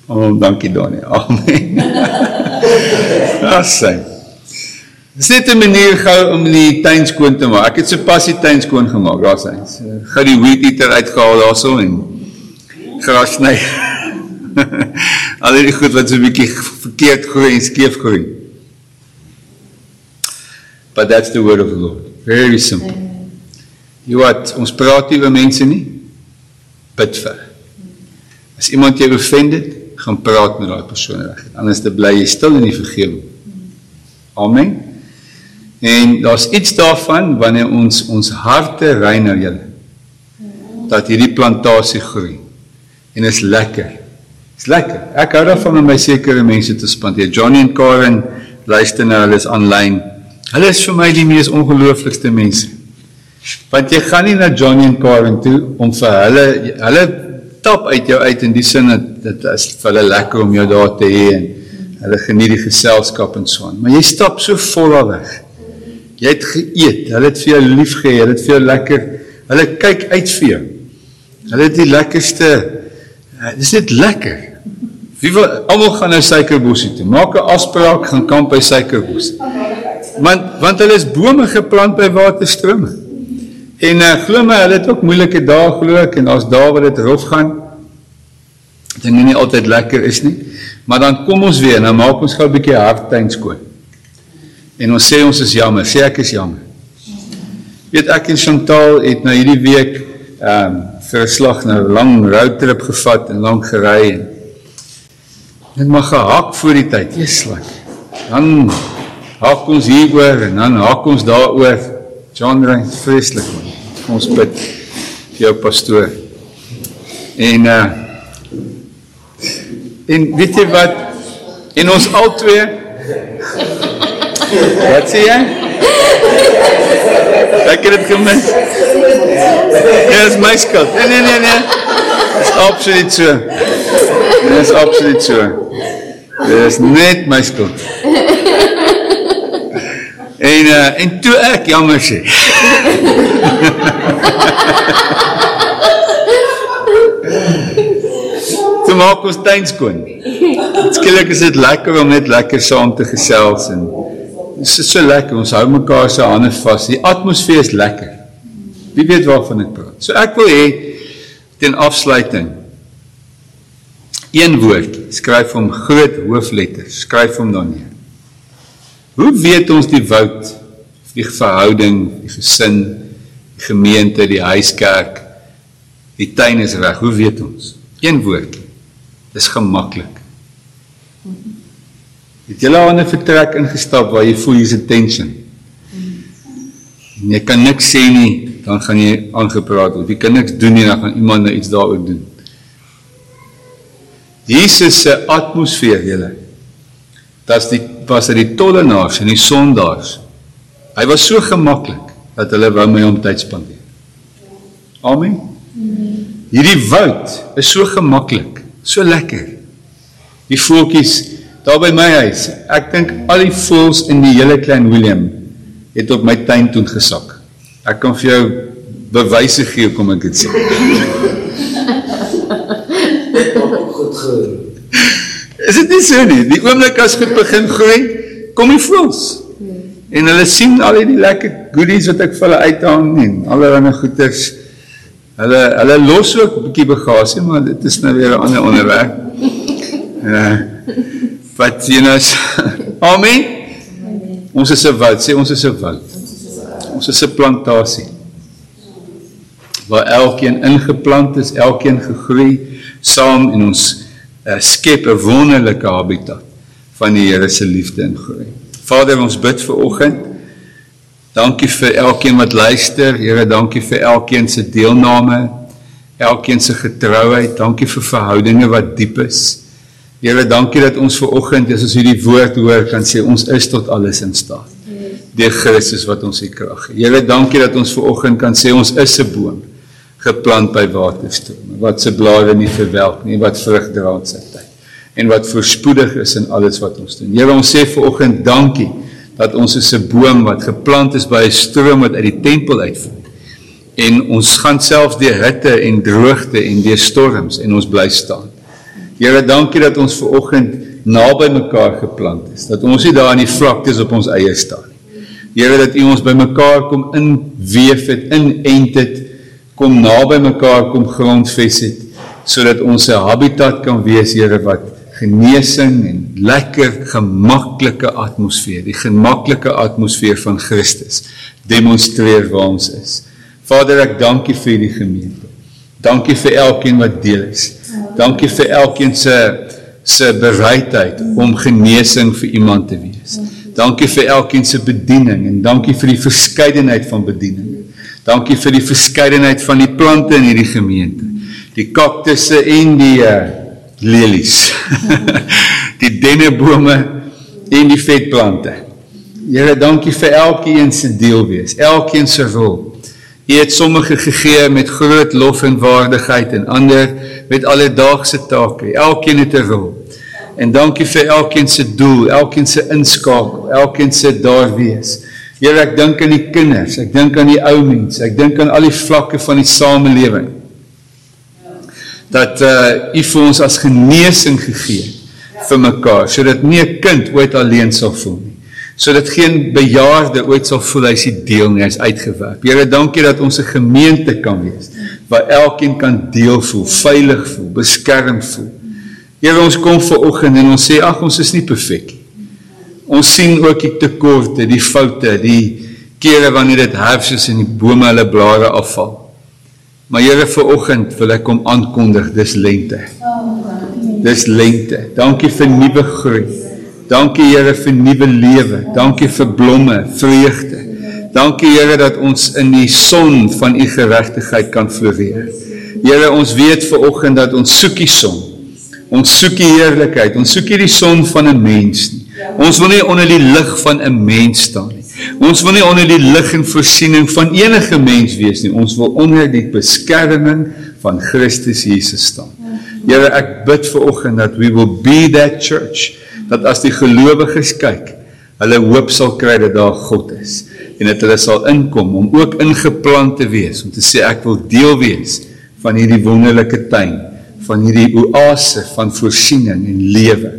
A: Oh, dankie Donnie. Amen. Ja, sê. Dis net 'n manier gou om die tuin skoon te maak. Ek het sopas die tuin skoon gemaak, daar's hy. Gou die weed eater uitgehaal daarso en gras sny. Al die goed wat so 'n bietjie verkeerd groei en skeef groei. But that's the word of the Lord. Very simple. Jy wat ons praat nie oor mense nie. Bid vir. As iemand jou offended, gaan praat met daai persoon reg. Anders te bly jy stil in die vergewing. Amen. En daar's iets daarvan wanneer ons ons harte rein na julle dat hierdie plantasie groei en is lekker. Dis lekker. Ek hou daarvan om by sekere mense te spandeer. Johnny en Karen luister nou, hulle is aanlyn. Hulle is vir my die mees ongelooflikste mense. Want jy gaan nie na Johnny en Karen toe om vir hulle hulle tap uit jou uit in die sin dat dit is vir hulle lekker om jou daar te hê en hulle geniet die geselskap en so aan. Maar jy stap so vol weg. Jy het geëet, hulle het vir jou lief gehê, hulle het vir jou lekker, hulle kyk uit vir jou. Hulle het die lekkerste uh, dis net lekker. Wie wil almal gaan nou suikerbossie toe. Maak 'n afspraak gaan kamp by suikerbos. Want want hulle is bome geplant by waterstrome. En uh, glo my, hulle het ook moeilike dae glo ek en daar's dae wat dit rof gaan. Dinge nie altyd lekker is nie. Maar dan kom ons weer dan maak ons gou 'n bietjie harttuin skoon. En ons sê ons is jammer, sê ek is jammer. Weet ek en Chantal het nou hierdie week ehm um, vir 'n slag nou 'n lang roadtrip gevat en lank gery en Dit mag gehak voor die tyd. Jesuslik. Dan hak ons hieroor en dan hak ons daaroor. John Ryan vreeslik man. Ons bid vir jou pastoor. En uh en weet jy wat? En ons al twee Wat sê jy? Ek het dit gemis. Ja, dis my skuld. Nee nee nee nee. Dis absoluut so. Dis absoluut so. Dis net my skuld. En uh, en toe ek jammer sê. Toe maak ons tuin skoon. Skielik is dit lekker om net lekker saam te gesels en dit is so lekker ons hou mekaar se hande vas. Die atmosfeer is lekker. Wie weet waarvan ek praat. So ek wil hê ten afsluiting een woord, skryf hom groot hoofletters, skryf hom dan neer. Hoe weet ons die woud, die verhouding, die gesin, die gemeente, die huiskerk, die tuin is reg? Hoe weet ons? Een woord. Dis gemaklik. Het jy al 'n vertrek ingestap waar jy voel hier's 'n tension? En jy kan niks sê nie, dan gaan jy aangepraat word. Jy kan niks doen nie, dan gaan iemand nou iets daaroor doen. Jesus se atmosfeer julle. Das die was dit die tollenaars en die sondaars. Hy was so gemaklik dat hulle wou met hom tyd spandeer. Amen. Hierdie woud is so gemaklik, so lekker. Die voeltjies daar by my huis. Ek dink al die voels in die hele klein Willem het op my tuin toe gesak. Ek kan vir jou bewyse gee kom ek dit sê. Is dit nie so nie? Die oomblik as goed begin groei, kom die voels. En hulle sien al die lekker goodies wat ek vir hulle uithang en allerlei goeders. Hulle hulle los ook 'n bietjie bagasie, maar dit is nou weer 'n ander onderwerp. Ja. Wat sien ons? Amen. Ons is 'n woud, sê ons is 'n woud. Ons is 'n plantasie. Waar elkeen ingeplant is, elkeen gegroei saam en ons uh, skep 'n wonderlike habitat van die Here se liefde en groei. Vader, ons bid vir oggend. Dankie vir elkeen wat luister. Here, dankie vir elkeen se deelname, elkeen se getrouheid. Dankie vir verhoudinge wat diep is. Here, dankie dat ons ver oggend as ons hierdie woord hoor kan sê ons is tot alles in staat. Deur Christus wat ons die krag gee. Here, dankie dat ons ver oggend kan sê ons is 'n boom geplant by waterstrome wat se blare nie verwelk nie wat vrug dra in sy tyd en wat voorspoedig is in alles wat ons doen. Here ons sê vanoggend dankie dat ons is 'n boom wat geplant is by 'n stroom wat uit die tempel uitvloei. En ons gaan selfs deur hitte en droogte en deur storms en ons bly staan. Here dankie dat ons vanoggend naby mekaar geplant is. Dat ons nie daar in die vlaktes op ons eie staan nie. Here dat U ons bymekaar kom inweef het, inent het kom naby mekaar kom grondves het sodat ons 'n habitat kan wees Here wat genesing en lekker gemaklike atmosfeer die gemaklike atmosfeer van Christus demonstreer waar ons is. Vader ek dankie vir hierdie gemeente. Dankie vir elkeen wat deel is. Dankie vir elkeen se se bereidheid om genesing vir iemand te wees. Dankie vir elkeen se bediening en dankie vir die verskeidenheid van bedieninge. Dankie vir die verskeidenheid van die plante in hierdie gemeente. die kaktusse en die uh, lelies. die dennebome en die vetplante. Here, dankie vir elkeen se deel wees, elkeen se rol. U het sommige gegee met groot lof en waardigheid en ander met alledaagse take. Elkeen het 'n rol. En dankie vir elkeen se doel, elkeen se inskakel, elkeen se daar wees. Here, ek dink aan die kinders, ek dink aan die ou mense, ek dink aan al die vlakke van die samelewing. Dat uh U vir ons as genesing gegee vir mekaar, sodat nie 'n kind ooit alleen sal voel nie sodat geen bejaarde ooit sal voel hy's die deel nie, hy's uitgewerp. Here, dankie dat ons 'n gemeente kan wees waar elkeen kan deel voel, veilig voel, beskerm voel. Here, ons kom ver oggend en ons sê ag, ons is nie perfek nie. Ons sien ook die tekorte, die foute, die kere wanneer dit herfs is en die bome hulle blare afval. Maar Here, ver oggend wil ek kom aankondig, dis lente. Dis lente. Dankie vir nuwe groei. Dankie Here vir nuwe lewe. Dankie vir blomme, vreugde. Dankie Here dat ons in die son van u geregtigheid kan floreer. Here, ons weet ver oggend dat ons soek die son. Ons soek die heerlikheid. Ons soek nie die son van 'n mens nie. Ons wil nie onder die lig van 'n mens staan nie. Ons wil nie onder die lig en voorsiening van enige mens wees nie. Ons wil onder die beskerming van Christus Jesus staan. Here, ek bid ver oggend dat we will be that church dat as die gelowiges kyk, hulle hoop sal kry dat daar God is en dat hulle sal inkom om ook ingeplant te wees om te sê ek wil deel wees van hierdie wonderlike tuin, van hierdie oase van voorsiening en lewe.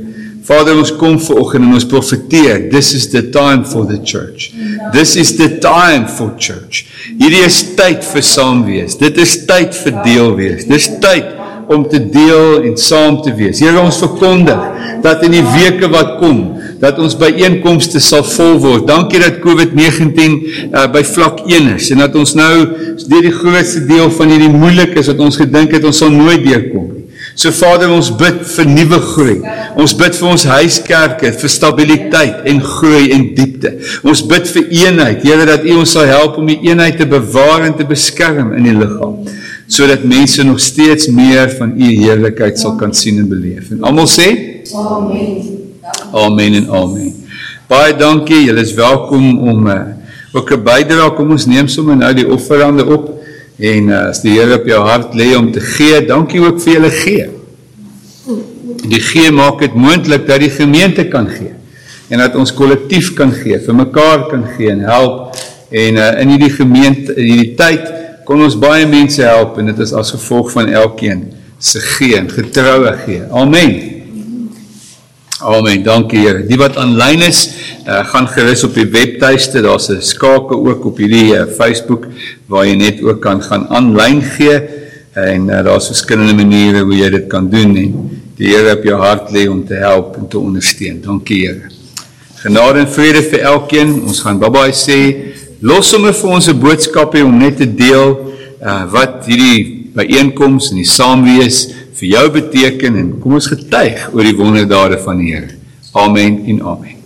A: Vader, ons kom vanoggend en ons profeteer, this is the time for the church. This is the time for church. Hierdie is tyd vir saam wees. Dit is tyd vir deel wees. Dis tyd om te deel en saam te wees. Here ons verkondig dat in die weke wat kom dat ons byeenkomste sal vol word. Dankie dat COVID-19 uh, by vlak 1 is en dat ons nou deur die grootste deel van hierdie moeilikes wat ons gedink het ons sal nooit deurkom. So Vader, ons bid vir nuwe groei. Ons bid vir ons huiskerke, vir stabiliteit en groei en diepte. Ons bid vir eenheid. Here dat U ons sal help om die eenheid te bewaar en te beskerm in die liggaam sodat mense nog steeds meer van u heerlikheid sal kan sien en beleef. En almal sê amen. Amen en amen. Baie dankie. Julle is welkom om uh, ook 'n bydrae kom ons neem sommer nou die offerande op en uh, as die Here op jou hart lê om te gee, dankie ook vir julle gee. Die gee maak dit moontlik dat die gemeente kan gee en dat ons kollektief kan gee, vir mekaar kan gee en help en uh, in hierdie gemeente in hierdie tyd kon ons baie mense help en dit is as gevolg van elkeen se gee en getroue gee. Amen. Amen. Dankie Here. Die wat aanlyn is, uh, gaan gerus op die webtuiste. Daar's 'n skakel ook op hierdie uh, Facebook waar jy net ook kan gaan aanlyn gee en uh, daar's verskillende maniere hoe jy dit kan doen en die Here op jou hart lê om te help en te ondersteun. Dankie Here. Genade en vrede vir elkeen. Ons gaan bye-bye sê los sommer vir ons 'n boodskap hê om net te deel uh, wat hierdie byeenkoms en die saamwees vir jou beteken en kom ons getuig oor die wonderdade van die Here. Amen en amen.